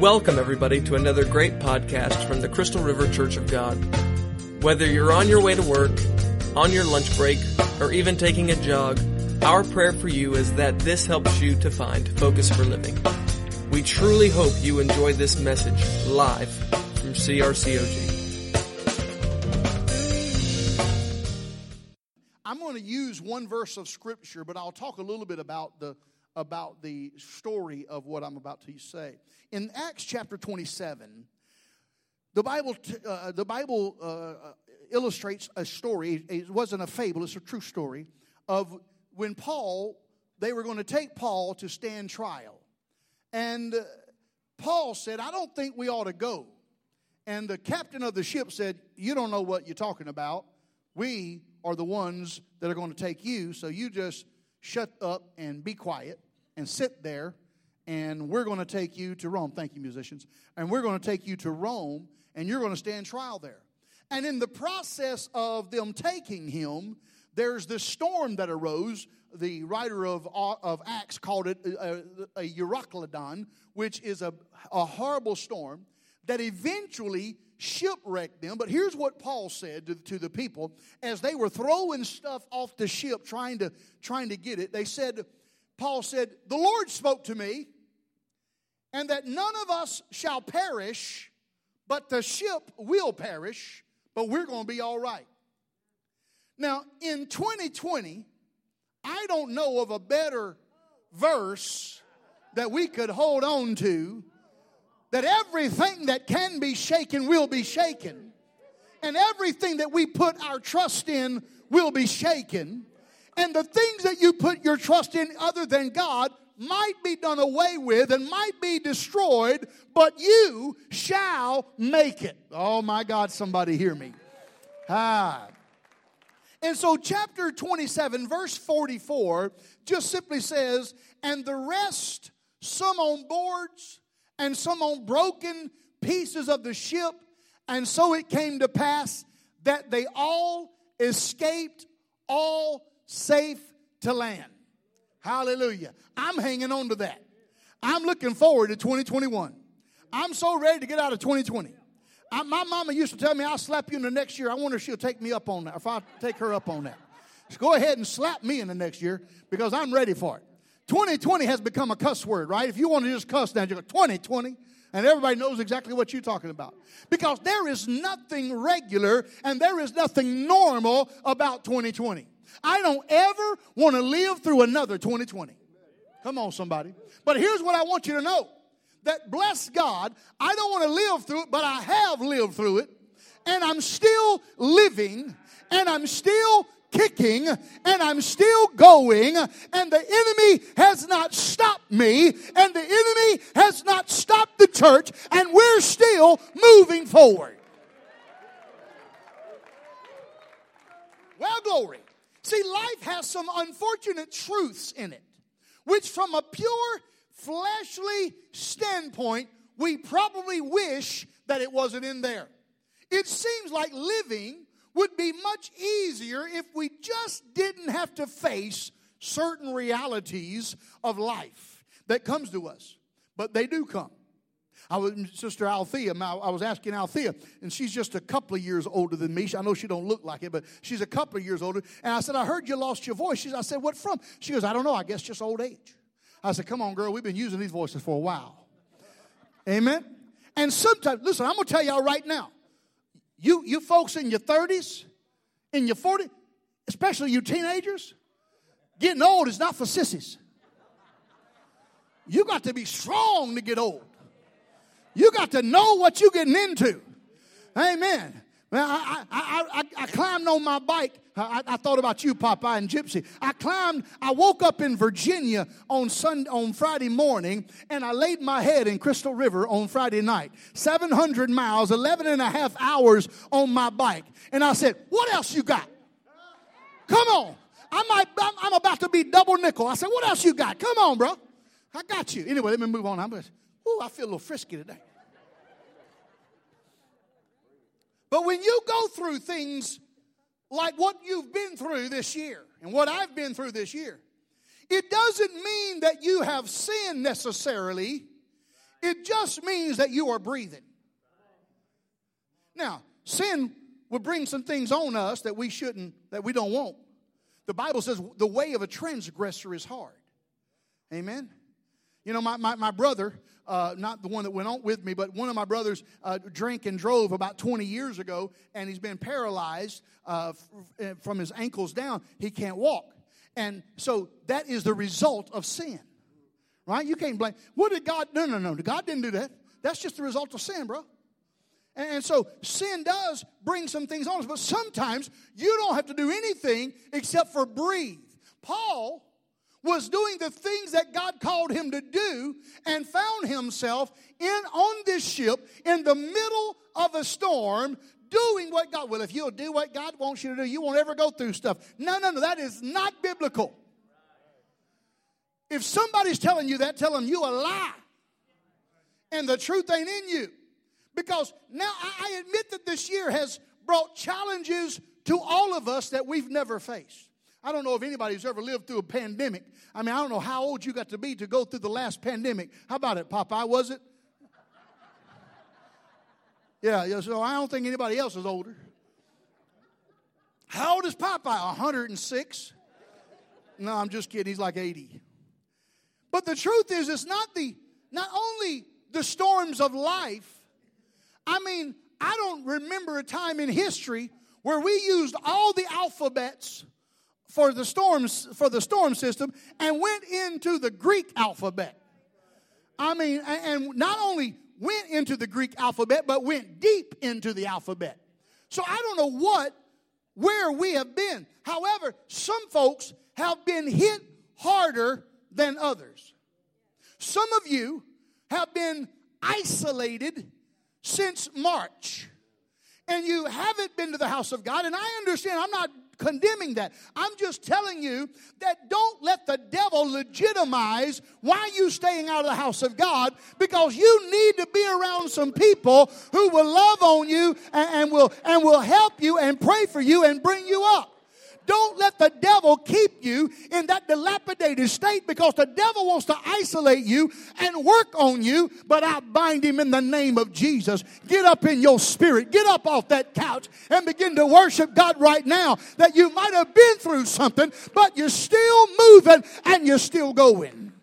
Welcome, everybody, to another great podcast from the Crystal River Church of God. Whether you're on your way to work, on your lunch break, or even taking a jog, our prayer for you is that this helps you to find focus for living. We truly hope you enjoy this message live from CRCOG. I'm going to use one verse of scripture, but I'll talk a little bit about the about the story of what I'm about to say. In Acts chapter 27, the Bible, uh, the Bible uh, illustrates a story. It wasn't a fable, it's a true story of when Paul, they were going to take Paul to stand trial. And uh, Paul said, I don't think we ought to go. And the captain of the ship said, You don't know what you're talking about. We are the ones that are going to take you, so you just shut up and be quiet and sit there, and we're going to take you to Rome. Thank you, musicians. And we're going to take you to Rome, and you're going to stand trial there. And in the process of them taking him, there's this storm that arose. The writer of, of Acts called it a, a, which is a, a horrible storm that eventually shipwrecked them. But here's what Paul said to, to, the people as they were throwing stuff off the ship, trying to, trying to get it. They said, Paul said, The Lord spoke to me, and that none of us shall perish, but the ship will perish, but we're going to be all right. Now, in 2020, I don't know of a better verse that we could hold on to that everything that can be shaken will be shaken, and everything that we put our trust in will be shaken. And the things that you put your trust in other than God might be done away with and might be destroyed, but you shall make it. Oh my God, somebody hear me. Ah. And so, chapter 27, verse 44, just simply says, And the rest, some on boards and some on broken pieces of the ship. And so it came to pass that they all escaped all safe to land. Hallelujah. I'm hanging on to that. I'm looking forward to 2021. I'm so ready to get out of 2020. I, my mama used to tell me, I'll slap you in the next year. I wonder if she'll take me up on that, if I'll take her up on that. So go ahead and slap me in the next year because I'm ready for it. 2020 has become a cuss word, right? If you want to just cuss now, you go 2020, and everybody knows exactly what you're talking about. Because there is nothing regular and there is nothing normal about 2020. I don't ever want to live through another 2020. Come on, somebody. But here's what I want you to know that bless God, I don't want to live through it, but I have lived through it, and I'm still living, and I'm still kicking and I'm still going and the enemy has not stopped me and the enemy has not stopped the church and we're still moving forward. Well, glory. See, life has some unfortunate truths in it, which, from a pure fleshly standpoint, we probably wish that it wasn't in there. It seems like living would be much easier if we just didn't have to face certain realities of life that comes to us, but they do come. I was Sister Althea. I was asking Althea, and she's just a couple of years older than me. I know she don't look like it, but she's a couple of years older. And I said, "I heard you lost your voice." She, I said, "What from?" She goes, "I don't know. I guess just old age." I said, "Come on, girl. We've been using these voices for a while." Amen. And sometimes, listen, I'm gonna tell y'all right now. You you folks in your 30s, in your 40s, especially you teenagers, getting old is not for sissies. You got to be strong to get old. You got to know what you're getting into. Amen. Well, I, I, I, I, climbed on my bike. I, I, thought about you, Popeye and Gypsy. I climbed, I woke up in Virginia on Sunday, on Friday morning, and I laid my head in Crystal River on Friday night. 700 miles, 11 and a half hours on my bike. And I said, What else you got? Come on. I might, I'm, I'm about to be double nickel. I said, What else you got? Come on, bro. I got you. Anyway, let me move on. I'm just, ooh, I feel a little frisky today. But when you go through things like what you've been through this year and what I've been through this year, it doesn't mean that you have sinned necessarily. It just means that you are breathing. Now, sin will bring some things on us that we shouldn't, that we don't want. The Bible says the way of a transgressor is hard. Amen. You know, my, my, my brother, uh, not the one that went on with me, but one of my brothers uh, drank and drove about 20 years ago, and he's been paralyzed uh, f- from his ankles down. He can't walk. And so that is the result of sin. Right? You can't blame. What did God? No, no, no. God didn't do that. That's just the result of sin, bro. And so sin does bring some things on us, but sometimes you don't have to do anything except for breathe. Paul was doing the things that God called him to do and found himself in on this ship in the middle of a storm doing what God well if you'll do what God wants you to do you won't ever go through stuff. No, no, no, that is not biblical. If somebody's telling you that, tell them you a lie. And the truth ain't in you. Because now I admit that this year has brought challenges to all of us that we've never faced. I don't know if anybody's ever lived through a pandemic. I mean, I don't know how old you got to be to go through the last pandemic. How about it, Popeye? Was it? Yeah, yeah, so I don't think anybody else is older. How old is Popeye? 106? No, I'm just kidding. He's like 80. But the truth is, it's not the not only the storms of life, I mean, I don't remember a time in history where we used all the alphabets for the storms for the storm system and went into the Greek alphabet. I mean, and not only went into the Greek alphabet, but went deep into the alphabet. So I don't know what, where we have been. However, some folks have been hit harder than others. Some of you have been isolated since March and you haven't been to the house of God, and I understand, I'm not condemning that. I'm just telling you that don't let the devil legitimize why you staying out of the house of God because you need to be around some people who will love on you and, and will and will help you and pray for you and bring you up. Don't let the devil keep you in that dilapidated state because the devil wants to isolate you and work on you, but I bind him in the name of Jesus. Get up in your spirit, get up off that couch and begin to worship God right now that you might have been through something, but you're still moving and you're still going.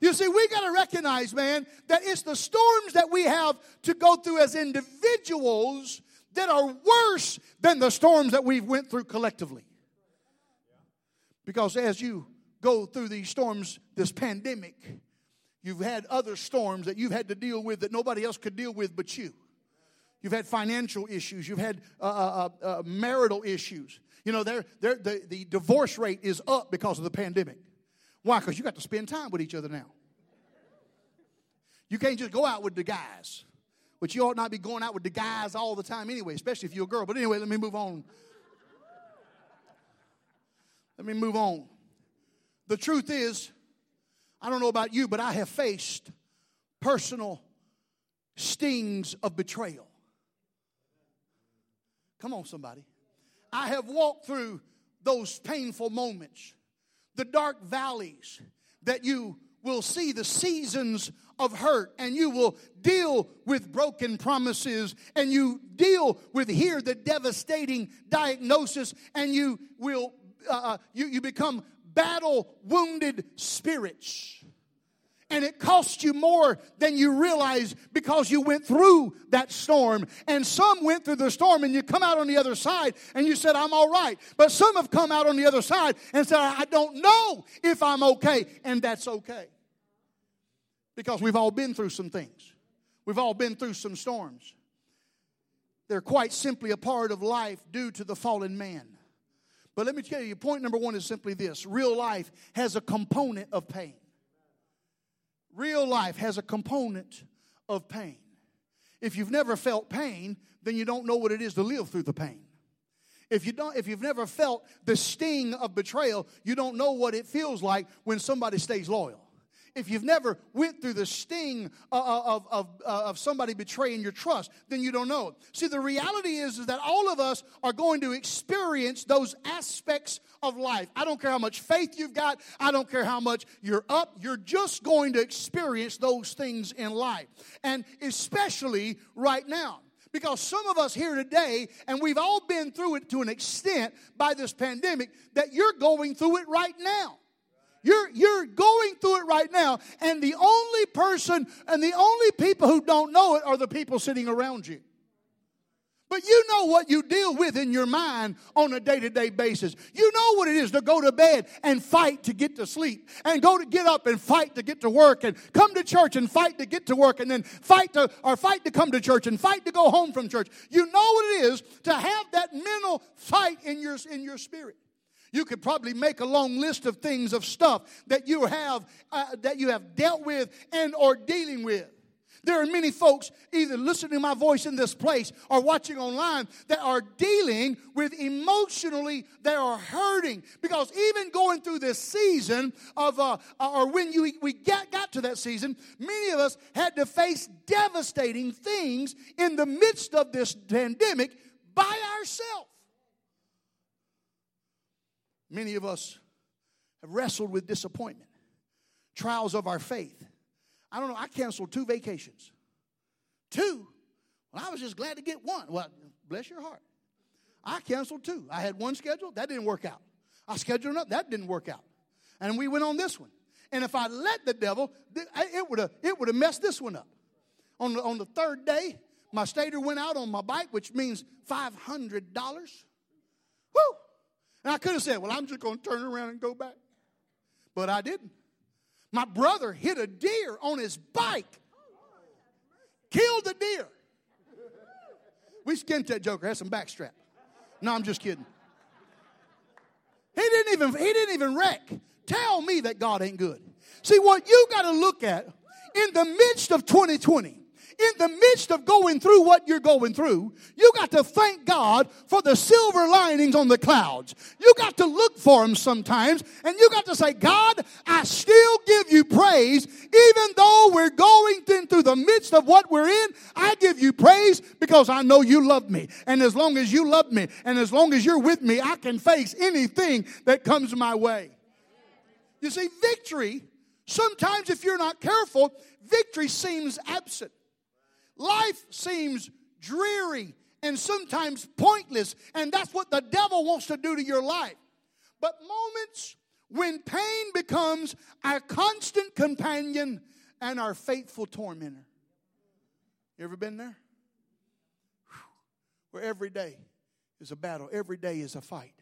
You see, we got to recognize, man, that it's the storms that we have to go through as individuals that are worse than the storms that we've went through collectively. Because as you go through these storms, this pandemic, you've had other storms that you've had to deal with that nobody else could deal with but you. You've had financial issues. You've had uh, uh, uh, uh marital issues. You know, they're, they're, the, the divorce rate is up because of the pandemic. Why? Because you got to spend time with each other now. You can't just go out with the guys, which you ought not be going out with the guys all the time anyway, especially if you're a girl. But anyway, let me move on let me move on. The truth is, I don't know about you, but I have faced personal stings of betrayal. Come on, somebody. I have walked through those painful moments, the dark valleys that you will see the seasons of hurt and you will deal with broken promises and you deal with here the devastating diagnosis and you will uh, uh, you, you become battle wounded spirits. And it costs you more than you realize because you went through that storm. And some went through the storm and you come out on the other side and you said, I'm all right. But some have come out on the other side and said, I don't know if I'm okay. And that's okay. Because we've all been through some things, we've all been through some storms. They're quite simply a part of life due to the fallen man. But let me tell you, point number one is simply this real life has a component of pain. Real life has a component of pain. If you've never felt pain, then you don't know what it is to live through the pain. If you don't if you've never felt the sting of betrayal, you don't know what it feels like when somebody stays loyal. If you've never went through the sting of, of, uh, of somebody betraying your trust, then you don't know. See, the reality is, is that all of us are going to experience those aspects of life. I don't care how much faith you've got. I don't care how much you're up. You're just going to experience those things in life. And especially right now because some of us here today, and we've all been through it to an extent by this pandemic, that you're going through it right now. You're, you're going through it right now, and the only person and the only people who don't know it are the people sitting around you. But you know what you deal with in your mind on a day to day basis. You know what it is to go to bed and fight to get to sleep, and go to get up and fight to get to work, and come to church and fight to get to work, and then fight to, or fight to come to church and fight to go home from church. You know what it is to have that mental fight in your, in your spirit. You could probably make a long list of things of stuff that you have uh, that you have dealt with and or dealing with. There are many folks either listening to my voice in this place or watching online that are dealing with emotionally, they are hurting. Because even going through this season of, uh, or when you, we got, got to that season, many of us had to face devastating things in the midst of this pandemic by ourselves. Many of us have wrestled with disappointment, trials of our faith. I don't know, I canceled two vacations. Two? Well, I was just glad to get one. Well, bless your heart. I canceled two. I had one scheduled, that didn't work out. I scheduled another, that didn't work out. And we went on this one. And if I let the devil, it would have it would have messed this one up. On the, on the third day, my stator went out on my bike, which means $500. Woo! And I could have said, well, I'm just going to turn around and go back. But I didn't. My brother hit a deer on his bike, killed the deer. We skinned that joker, had some backstrap. No, I'm just kidding. He didn't even he didn't even wreck. Tell me that God ain't good. See what you got to look at in the midst of 2020 in the midst of going through what you're going through, you got to thank God for the silver linings on the clouds. You got to look for them sometimes, and you got to say, God, I still give you praise, even though we're going through the midst of what we're in. I give you praise because I know you love me. And as long as you love me, and as long as you're with me, I can face anything that comes my way. You see, victory, sometimes if you're not careful, victory seems absent. Life seems dreary and sometimes pointless, and that's what the devil wants to do to your life. But moments when pain becomes our constant companion and our faithful tormentor. You ever been there? Where every day is a battle, every day is a fight.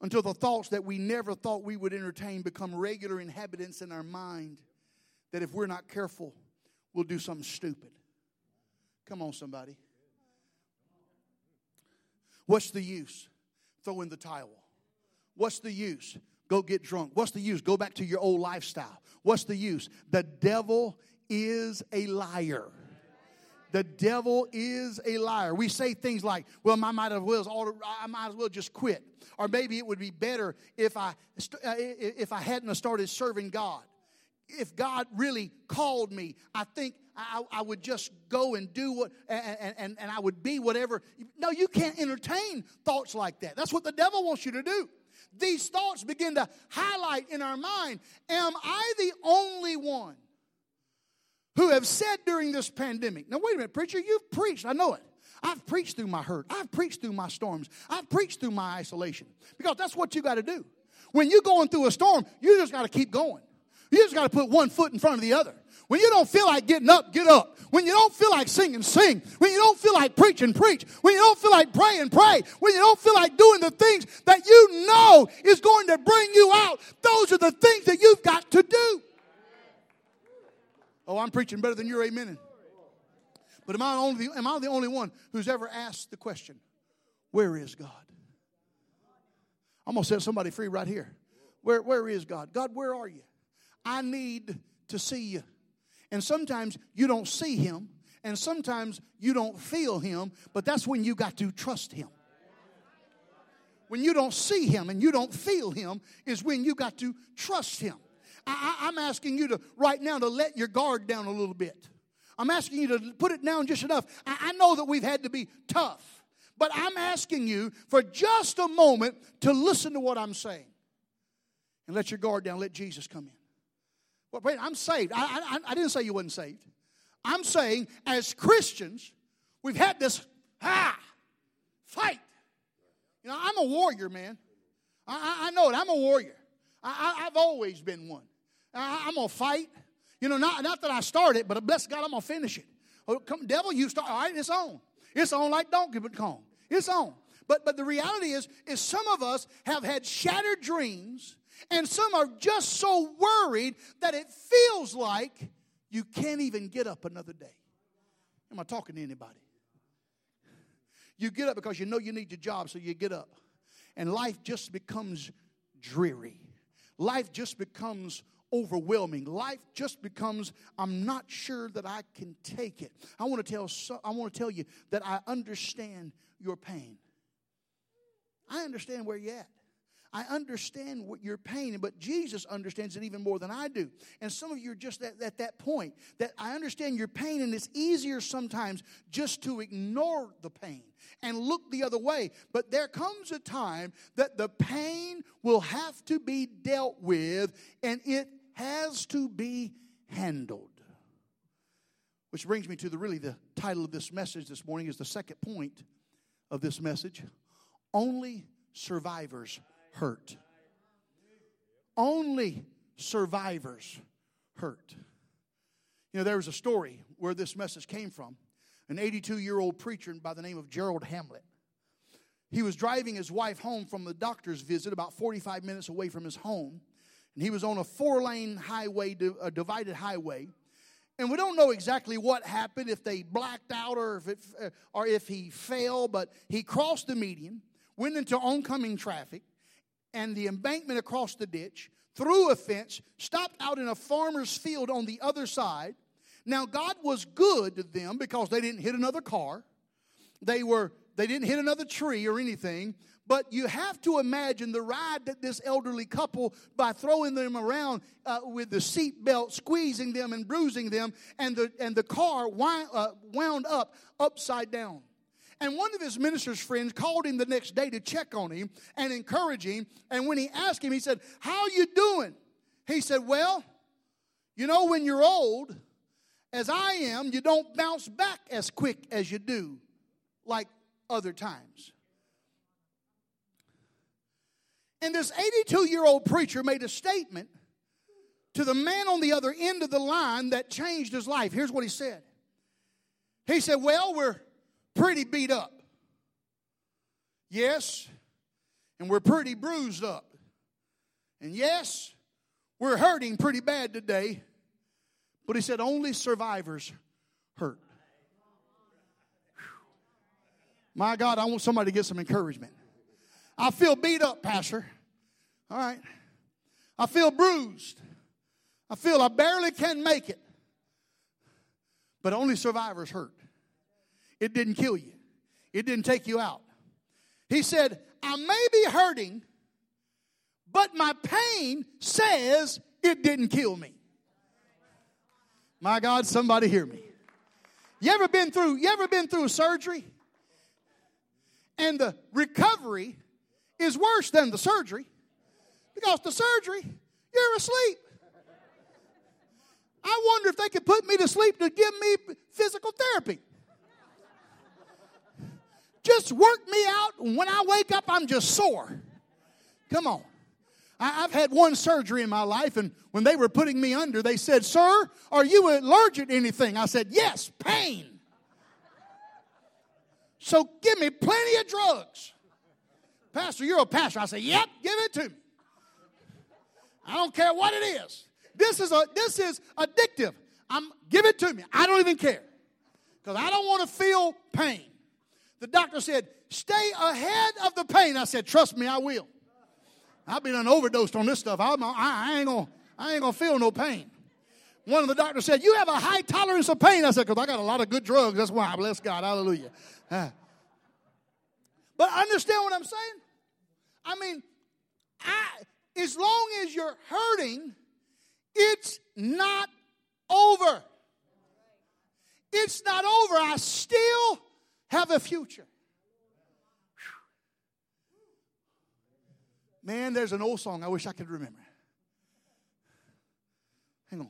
Until the thoughts that we never thought we would entertain become regular inhabitants in our mind, that if we're not careful, we'll do something stupid. Come on, somebody. What's the use? Throw in the towel. What's the use? Go get drunk. What's the use? Go back to your old lifestyle. What's the use? The devil is a liar. The devil is a liar. We say things like, "Well, I might as well, I might as well just quit," or maybe it would be better if I uh, if I hadn't started serving God. If God really called me, I think I, I would just go and do what, and, and, and I would be whatever. No, you can't entertain thoughts like that. That's what the devil wants you to do. These thoughts begin to highlight in our mind Am I the only one who have said during this pandemic? Now, wait a minute, preacher, you've preached, I know it. I've preached through my hurt. I've preached through my storms. I've preached through my isolation. Because that's what you got to do. When you're going through a storm, you just got to keep going. You just got to put one foot in front of the other. When you don't feel like getting up, get up. When you don't feel like singing, sing. When you don't feel like preaching, preach. When you don't feel like praying, pray. When you don't feel like doing the things that you know is going to bring you out, those are the things that you've got to do. Oh, I'm preaching better than you're amening. But am I, only, am I the only one who's ever asked the question, where is God? I'm going to set somebody free right here. Where, where is God? God, where are you? I need to see you. And sometimes you don't see him, and sometimes you don't feel him, but that's when you got to trust him. When you don't see him and you don't feel him is when you got to trust him. I, I'm asking you to right now to let your guard down a little bit. I'm asking you to put it down just enough. I, I know that we've had to be tough, but I'm asking you for just a moment to listen to what I'm saying and let your guard down. Let Jesus come in. Well, wait, I'm saved. I, I, I didn't say you wasn't saved. I'm saying as Christians, we've had this ah fight. You know, I'm a warrior, man. I, I know it. I'm a warrior. I, have always been one. I, am gonna fight. You know, not, not that I started, but bless God, I'm gonna finish it. Oh, come, devil, you start. All right, it's on. It's on like donkey but Kong. It's on. But but the reality is, is some of us have had shattered dreams, and some are just so worried that it feels like you can't even get up another day. Am I talking to anybody? You get up because you know you need your job, so you get up. And life just becomes dreary. Life just becomes overwhelming. Life just becomes, I'm not sure that I can take it. I want to tell, I want to tell you that I understand your pain. I understand where you're at. I understand what your pain, but Jesus understands it even more than I do. And some of you are just at, at that point that I understand your pain, and it's easier sometimes just to ignore the pain and look the other way. But there comes a time that the pain will have to be dealt with, and it has to be handled. Which brings me to the really the title of this message this morning is the second point of this message. Only survivors hurt. Only survivors hurt. You know, there was a story where this message came from. An 82 year old preacher by the name of Gerald Hamlet. He was driving his wife home from the doctor's visit about 45 minutes away from his home. And he was on a four lane highway, a divided highway. And we don't know exactly what happened, if they blacked out or if, it, or if he fell, but he crossed the median, went into oncoming traffic, and the embankment across the ditch, through a fence, stopped out in a farmer's field on the other side. Now, God was good to them because they didn't hit another car. They were they didn't hit another tree or anything. But you have to imagine the ride that this elderly couple, by throwing them around uh, with the seat belt, squeezing them and bruising them, and the, and the car uh, wound up upside down. And one of his minister's friends called him the next day to check on him and encourage him. And when he asked him, he said, How you doing? He said, Well, you know, when you're old, as I am, you don't bounce back as quick as you do like other times. And this 82 year old preacher made a statement to the man on the other end of the line that changed his life. Here's what he said He said, Well, we're pretty beat up. Yes, and we're pretty bruised up. And yes, we're hurting pretty bad today. But he said, only survivors hurt. My God, I want somebody to get some encouragement. I feel beat up, Pastor. All right. I feel bruised. I feel I barely can make it. But only survivors hurt. It didn't kill you, it didn't take you out. He said, I may be hurting, but my pain says it didn't kill me. My God, somebody hear me. You ever been through, you ever been through a surgery? And the recovery is worse than the surgery because the surgery, you're asleep. I wonder if they could put me to sleep to give me physical therapy. Just work me out. When I wake up, I'm just sore. Come on. I, have had one surgery in my life, and when they were putting me under, they said, Sir, are you allergic to anything? I said, Yes, pain. So give me plenty of drugs. Pastor, you're a pastor. I said, Yep, give it to me. I don't care what it is. This is a this is addictive. I'm give it to me. I don't even care. Because I don't want to feel pain. The doctor said, Stay ahead of the pain. I said, Trust me, I will. I've been overdosed on this stuff. I'm, I, ain't gonna, I ain't gonna feel no pain. One of the doctors said, You have a high tolerance of pain. I said, Because I got a lot of good drugs. That's why. Bless God. Hallelujah. Uh, but understand what I'm saying? I mean, I, as long as you're hurting, It's not over. It's not over. I still have a future. Man, there's an old song I wish I could remember. Hang on.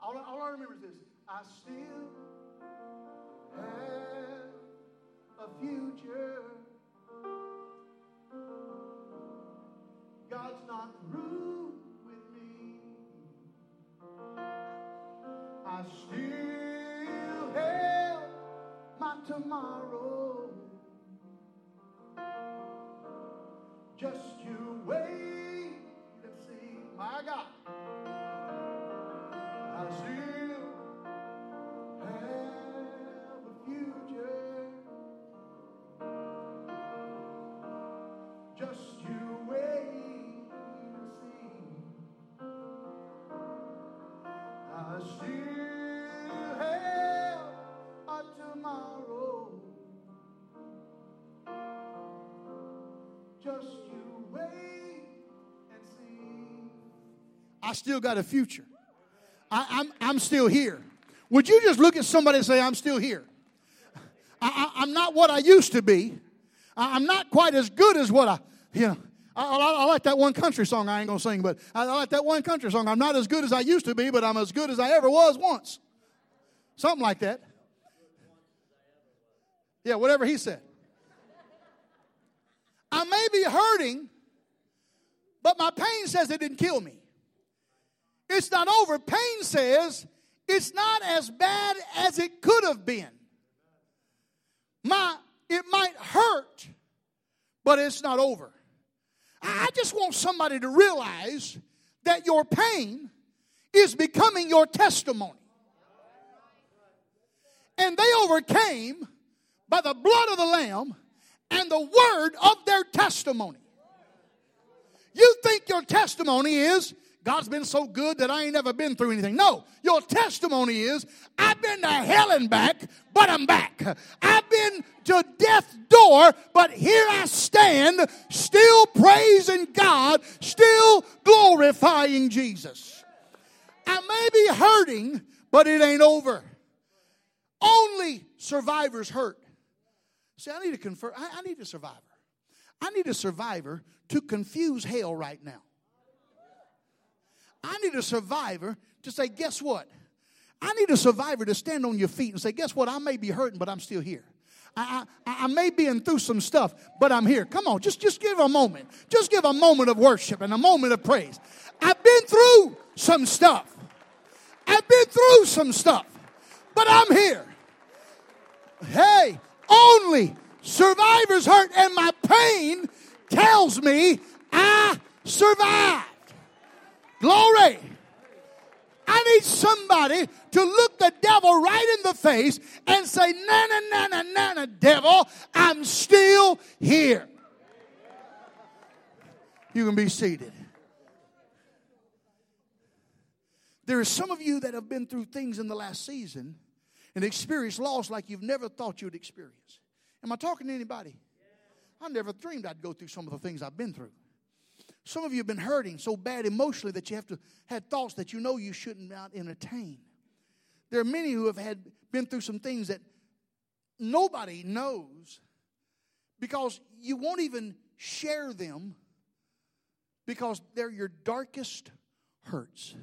All, all I remember is this I still have a future. God's not through tomorrow. I still got a future. I, am I'm, I'm still here. Would you just look at somebody and say, I'm still here? I, I'm not what I used to be. I, I'm not quite as good as what I, you know. I, I, I like that one country song I ain't going to sing, but I, I like that one country song. I'm not as good as I used to be, but I'm as good as I ever was once. Something like that. Yeah, whatever he said. I may be hurting, but my pain says it didn't kill me. It's not over. Pain says it's not as bad as it could have been. My, it might hurt, but it's not over. I just want somebody to realize that your pain is becoming your testimony. And they overcame by the blood of the Lamb and the word of their testimony. You think your testimony is God's been so good that I ain't never been through anything. No, your testimony is I've been to hell and back, but I'm back. I've been to death's door, but here I stand, still praising God, still glorifying Jesus. I may be hurting, but it ain't over. Only survivors hurt. See, I need to confer. I, I need a survivor. I need a survivor to confuse hell right now. I need a survivor to say, guess what? I need a survivor to stand on your feet and say, guess what? I may be hurting, but I'm still here. I, I, I may be in through some stuff, but I'm here. Come on, just, just give a moment. Just give a moment of worship and a moment of praise. I've been through some stuff. I've been through some stuff, but I'm here. Hey, only survivors hurt, and my pain tells me I survived. Glory. I need somebody to look the devil right in the face and say, na na na na na na, devil, I'm still here. You can be seated. There are some of you that have been through things in the last season and experienced loss like you've never thought you'd experience. Am I talking to anybody? I never dreamed I'd go through some of the things I've been through. Some of you have been hurting so bad emotionally that you have to had thoughts that you know you shouldn't not entertain. There are many who have had been through some things that nobody knows because you won't even share them because they're your darkest hurts.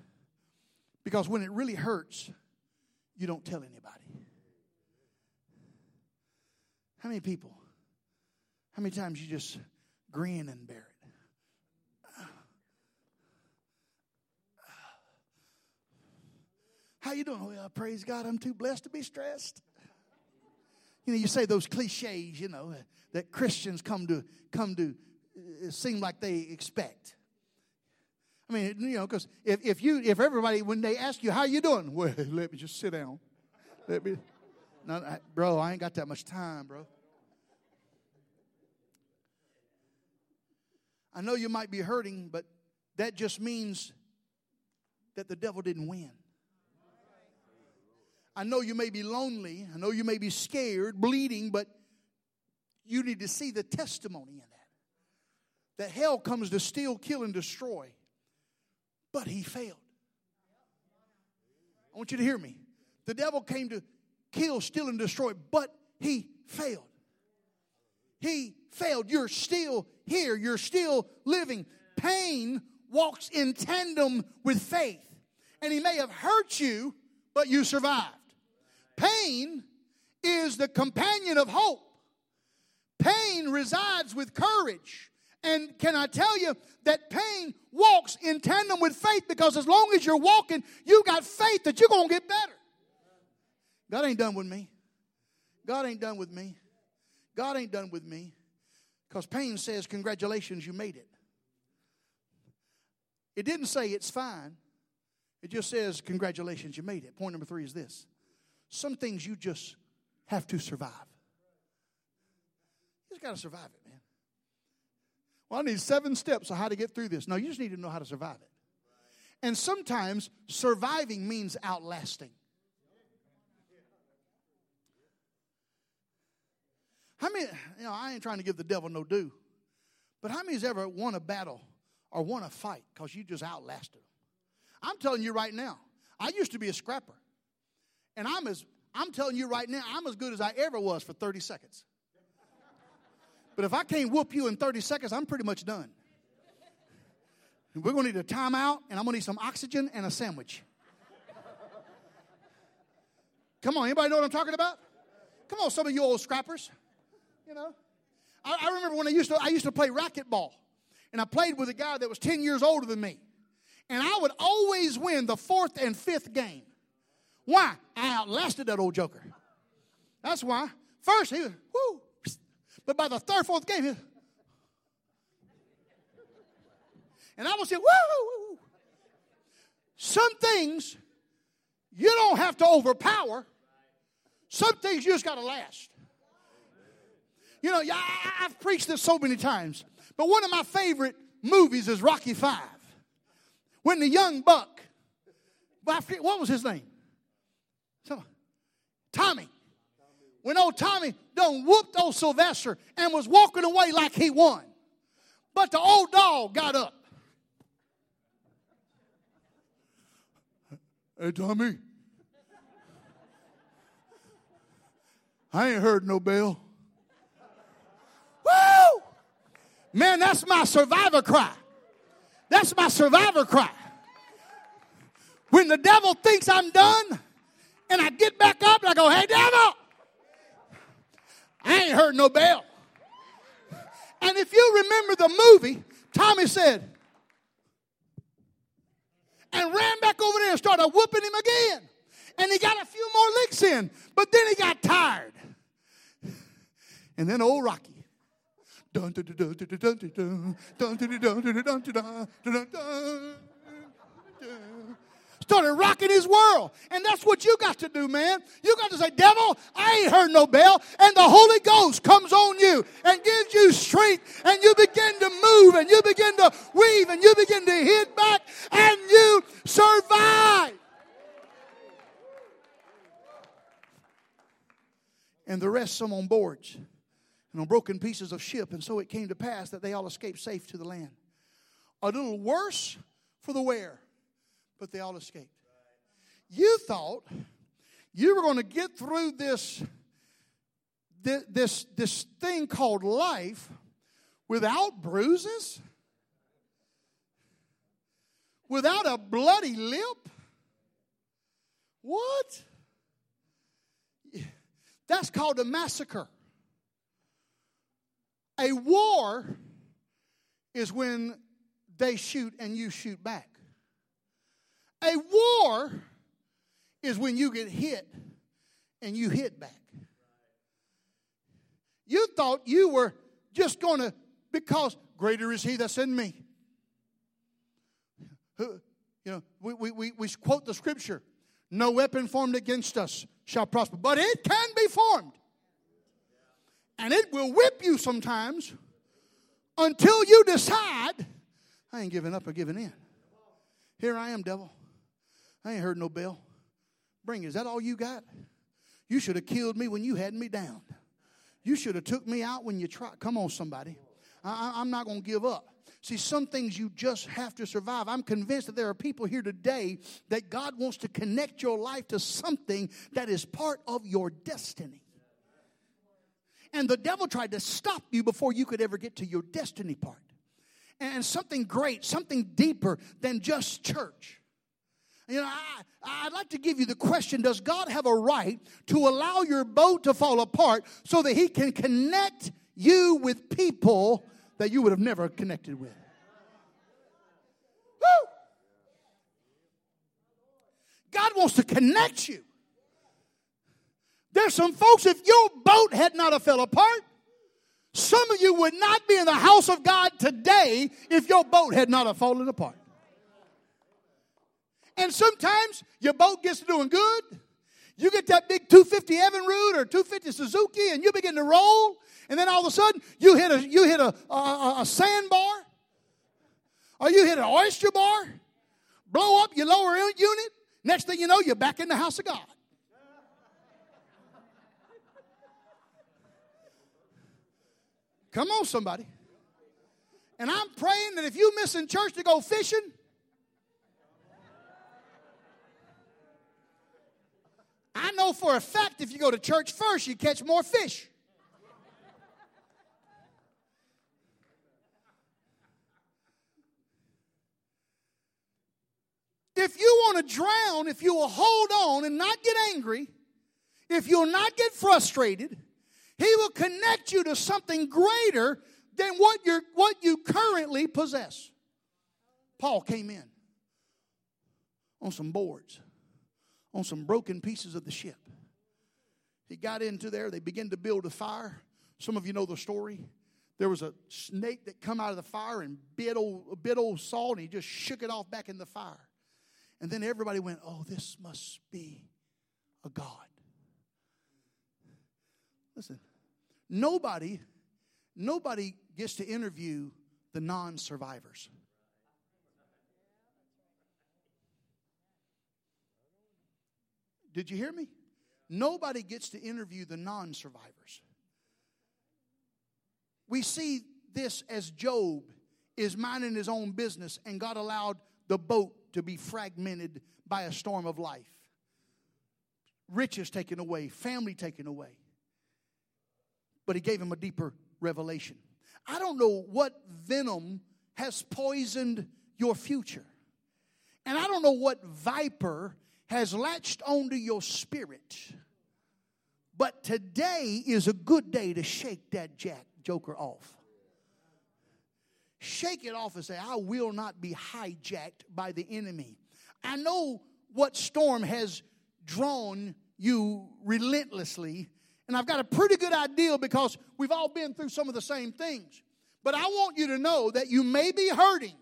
Because when it really hurts, you don't tell anybody. How many people? How many times you just grin and bear it? How you doing? Well, praise God, I'm too blessed to be stressed. You know, you say those cliches, you know, that Christians come to come to uh, seem like they expect. I mean, you know, because if, if you if everybody when they ask you how you doing, well, let me just sit down. Let me, no, I, bro, I ain't got that much time, bro. I know you might be hurting, but that just means that the devil didn't win. I know you may be lonely. I know you may be scared, bleeding, but You need to see the testimony in that. That hell comes to steal, kill, and destroy, but he failed. I want you to hear me. The devil came to kill, steal, and destroy, but he failed. He failed. You're still here, you're still living. Pain walks in tandem with faith. And he may have hurt you, but you survived. Pain is the companion of hope. Pain resides with courage. And can I tell you that pain walks in tandem with faith because as long as you're walking, you got faith that you're going to get better. God ain't done with me. God ain't done with me. God ain't done with me. Because pain says, Congratulations, you made it. It didn't say it's fine, it just says, Congratulations, you made it. Point number three is this some things you just have to survive. You just got to survive it, man. Well, I need seven steps on how to get through this. No, you just need to know how to survive it. And sometimes surviving means outlasting. How many, you know, I ain't trying to give the devil no due, but how many's ever won a battle or won a fight because you just outlasted them? I'm telling you right now, I used to be a scrapper. And I'm as I'm telling you right now, I'm as good as I ever was for 30 seconds. But if I can't whoop you in 30 seconds, I'm pretty much done. We're going to need a timeout, and I'm going to need some oxygen and a sandwich. Come on, anybody know what I'm talking about? Come on, some of you old scrappers. You know, I, I remember when I used to I used to play racquetball, and I played with a guy that was 10 years older than me, and I would always win the fourth and fifth game. Why? I outlasted that old joker. That's why. First, he was, whoo. But by the third, fourth game, he was, and I would say, woo, woo, woo. Some things you don't have to overpower. Some things you just got to last. You know, I've preached this so many times, but one of my favorite movies is Rocky Five. When the young buck, what was his name? Tommy. When old Tommy done whooped old Sylvester and was walking away like he won. But the old dog got up. Hey, Tommy. I ain't heard no bell. Woo! Man, that's my survivor cry. That's my survivor cry. When the devil thinks I'm done, and I get back up and I go, hey, devil, I ain't heard no bell. And if you remember the movie, Tommy said, and ran back over there and started whooping him again. And he got a few more licks in, but then he got tired. And then old Rocky. Dun dun dun dun dun dun dun dun dun dun dun dun dun dun dun started rocking his world. And that's what you got to do, man. You got to say, Devil, I ain't heard no bell. And the Holy Ghost comes on you and gives you strength. And you begin to move and you begin to weave and you begin to hit back and you survive. And the rest some on boards and on broken pieces of ship. And so it came to pass that they all escaped safe to the land. A little worse for the wear but they all escaped. You thought you were going to get through this, this, this thing called life without bruises, without a bloody lip. What? That's called a massacre. A war is when they shoot and you shoot back. A war is when you get hit and you hit back. You thought you were just going to, because greater is he that's in me. You know, we, we, we, we quote the scripture no weapon formed against us shall prosper, but it can be formed. And it will whip you sometimes until you decide, I ain't giving up or giving in. Here I am, devil. I ain't heard no bell. Bring it. Is that all you got? You should have killed me when you had me down. You should have took me out when you tried. Come on, somebody. I, I'm not going to give up. See, some things you just have to survive. I'm convinced that there are people here today that God wants to connect your life to something that is part of your destiny. And the devil tried to stop you before you could ever get to your destiny part. And something great, something deeper than just church. You know, I, I'd like to give you the question Does God have a right to allow your boat to fall apart so that He can connect you with people that you would have never connected with? Woo! God wants to connect you. There's some folks, if your boat had not have fell apart, some of you would not be in the house of God today if your boat had not have fallen apart. And sometimes your boat gets doing good. You get that big 250 Evinrude or 250 Suzuki and you begin to roll. And then all of a sudden you hit a, you hit a, a, a sandbar or you hit an oyster bar, blow up your lower unit. Next thing you know, you're back in the house of God. Come on, somebody. And I'm praying that if you missing church to go fishing, I know for a fact if you go to church first, you catch more fish. If you want to drown, if you will hold on and not get angry, if you'll not get frustrated, he will connect you to something greater than what, you're, what you currently possess. Paul came in on some boards, on some broken pieces of the ship. He got into there, they began to build a fire. Some of you know the story. There was a snake that come out of the fire and bit old, bit old Saul, and he just shook it off back in the fire. And then everybody went, Oh, this must be a God. Listen, nobody, nobody gets to interview the non Did you hear me? Nobody gets to interview the non survivors. We see this as Job is minding his own business, and God allowed the boat to be fragmented by a storm of life. Riches taken away, family taken away but he gave him a deeper revelation. I don't know what venom has poisoned your future. And I don't know what viper has latched onto your spirit. But today is a good day to shake that jack joker off. Shake it off and say, I will not be hijacked by the enemy. I know what storm has drawn you relentlessly and I've got a pretty good idea because we've all been through some of the same things. But I want you to know that you may be hurting,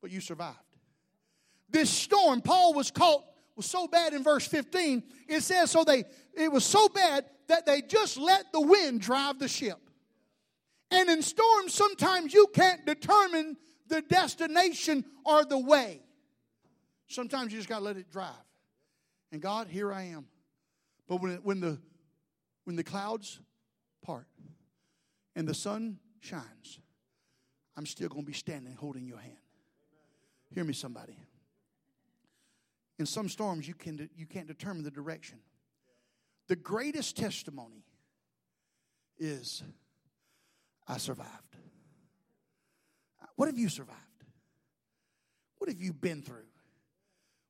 but you survived. This storm, Paul was caught, was so bad in verse 15. It says, so they, it was so bad that they just let the wind drive the ship. And in storms, sometimes you can't determine the destination or the way. Sometimes you just got to let it drive. And God, here I am. But when, when the when the clouds part and the sun shines, I'm still going to be standing holding your hand. Hear me, somebody. In some storms, you, can, you can't determine the direction. The greatest testimony is I survived. What have you survived? What have you been through?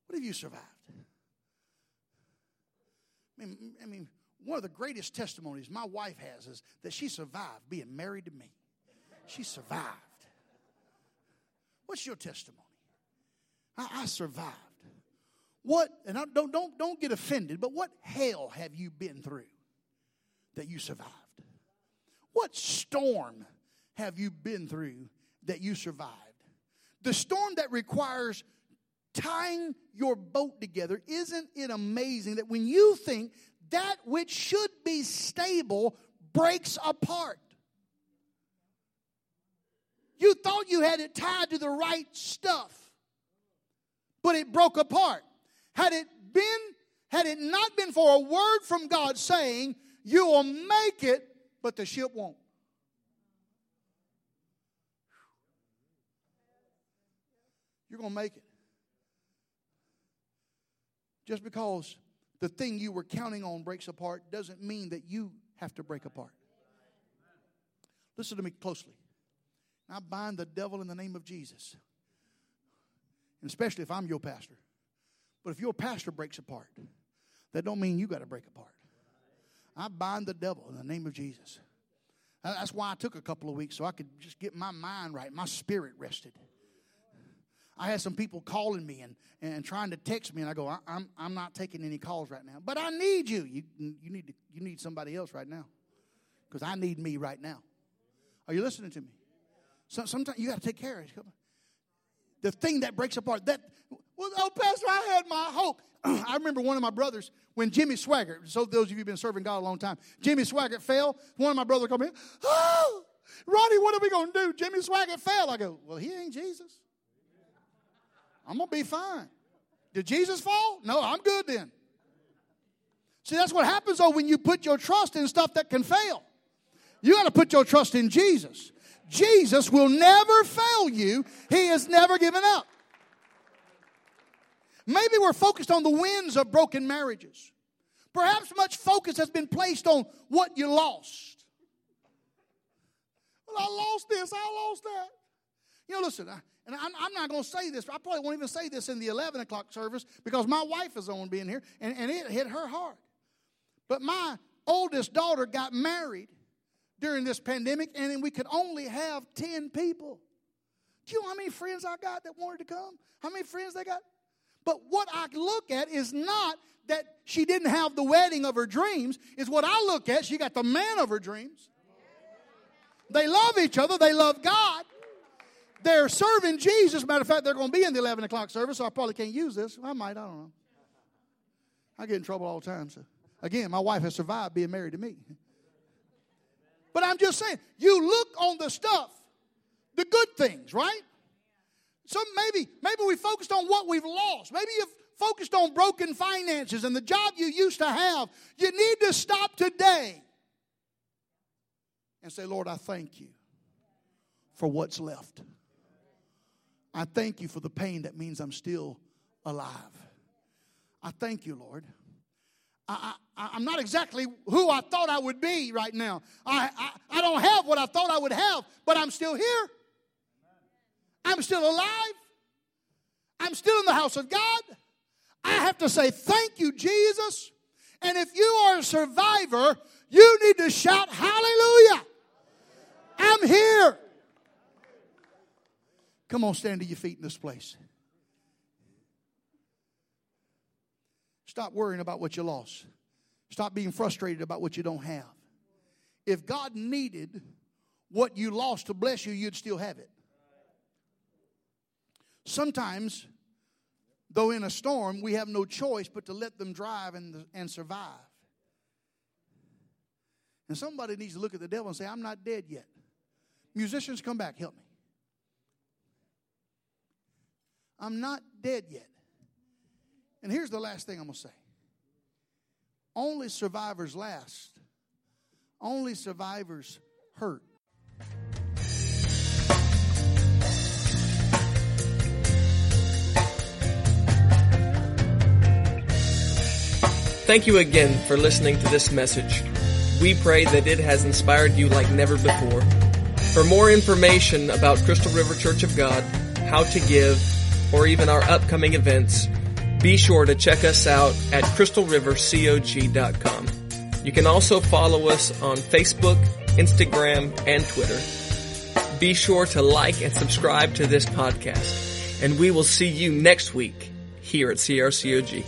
What have you survived? I mean, I mean one of the greatest testimonies my wife has is that she survived being married to me. She survived. What's your testimony? I, I survived. What, and I don't, don't, don't get offended, but what hell have you been through that you survived? What storm have you been through that you survived? The storm that requires tying your boat together, isn't it amazing that when you think that which should be stable breaks apart. You thought you had it tied to the right stuff, but it broke apart. Had it been, had it not been for a word from God saying, you will make it but the ship won't. You're going to make it. Just because the thing you were counting on breaks apart doesn't mean that you have to break apart. Listen to me closely. I bind the devil in the name of Jesus. And especially if I'm your pastor. But if your pastor breaks apart, that don't mean you got to break apart. I bind the devil in the name of Jesus. That's why I took a couple of weeks so I could just get my mind right, my spirit rested. I had some people calling me and, and trying to text me, and I go, I, I'm, I'm not taking any calls right now. But I need you. You, you, need, to, you need somebody else right now because I need me right now. Are you listening to me? So, sometimes you got to take care of it. The thing that breaks apart, that, well, oh, Pastor, I had my hope. I remember one of my brothers, when Jimmy Swaggart, so those of you who've been serving God a long time, Jimmy Swaggart fell. One of my brothers come in, oh, Ronnie, what are we to do? Jimmy Swaggart fell. I go, well, he ain't Jesus. I'm to be fine. Did Jesus fall? No, I'm good then. See, that's what happens though when you put your trust in stuff that can fail. You got to put your trust in Jesus. Jesus will never fail you, He has never given up. Maybe we're focused on the wins of broken marriages. Perhaps much focus has been placed on what you lost. Well, I lost this, I lost that. You know, listen, I, and I'm, I'm not going to say this. I probably won't even say this in the 11 o'clock service because my wife is on being here, and, and it hit her hard. But my oldest daughter got married during this pandemic, and we could only have 10 people. Do you know how many friends I got that wanted to come? How many friends they got? But what I look at is not that she didn't have the wedding of her dreams, is what I look at. She got the man of her dreams. They love each other, they love God. They're serving Jesus. Matter of fact, they're going to be in the 11 o'clock service, so I probably can't use this. I might, I don't know. I get in trouble all the time. So. Again, my wife has survived being married to me. But I'm just saying, you look on the stuff, the good things, right? So maybe, maybe we focused on what we've lost. Maybe you've focused on broken finances and the job you used to have. You need to stop today and say, Lord, I thank you for what's left. I thank you for the pain that means I'm still alive. I thank you, Lord. I, am not exactly who I thought I would be right now. I, I, I don't have what I thought I would have, but I'm still here. I'm still alive. I'm still in the house of God. I have to say, Thank you, Jesus. And if you are a survivor, you need to shout, Hallelujah. I'm here. Come on, stand to your feet in this place. Stop worrying about what you lost. Stop being frustrated about what you don't have. If God needed what you lost to bless you, you'd still have it. Sometimes, though in a storm, we have no choice but to let them drive and, and survive. And somebody needs to look at the devil and say, I'm not dead yet. Musicians, come back, help me. I'm not dead yet. And here's the last thing I'm going to say only survivors last, only survivors hurt. Thank you again for listening to this message. We pray that it has inspired you like never before. For more information about Crystal River Church of God, how to give, or even our upcoming events, be sure to check us out at crystalrivercog.com. You can also follow us on Facebook, Instagram, and Twitter. Be sure to like and subscribe to this podcast, and we will see you next week here at CRCOG.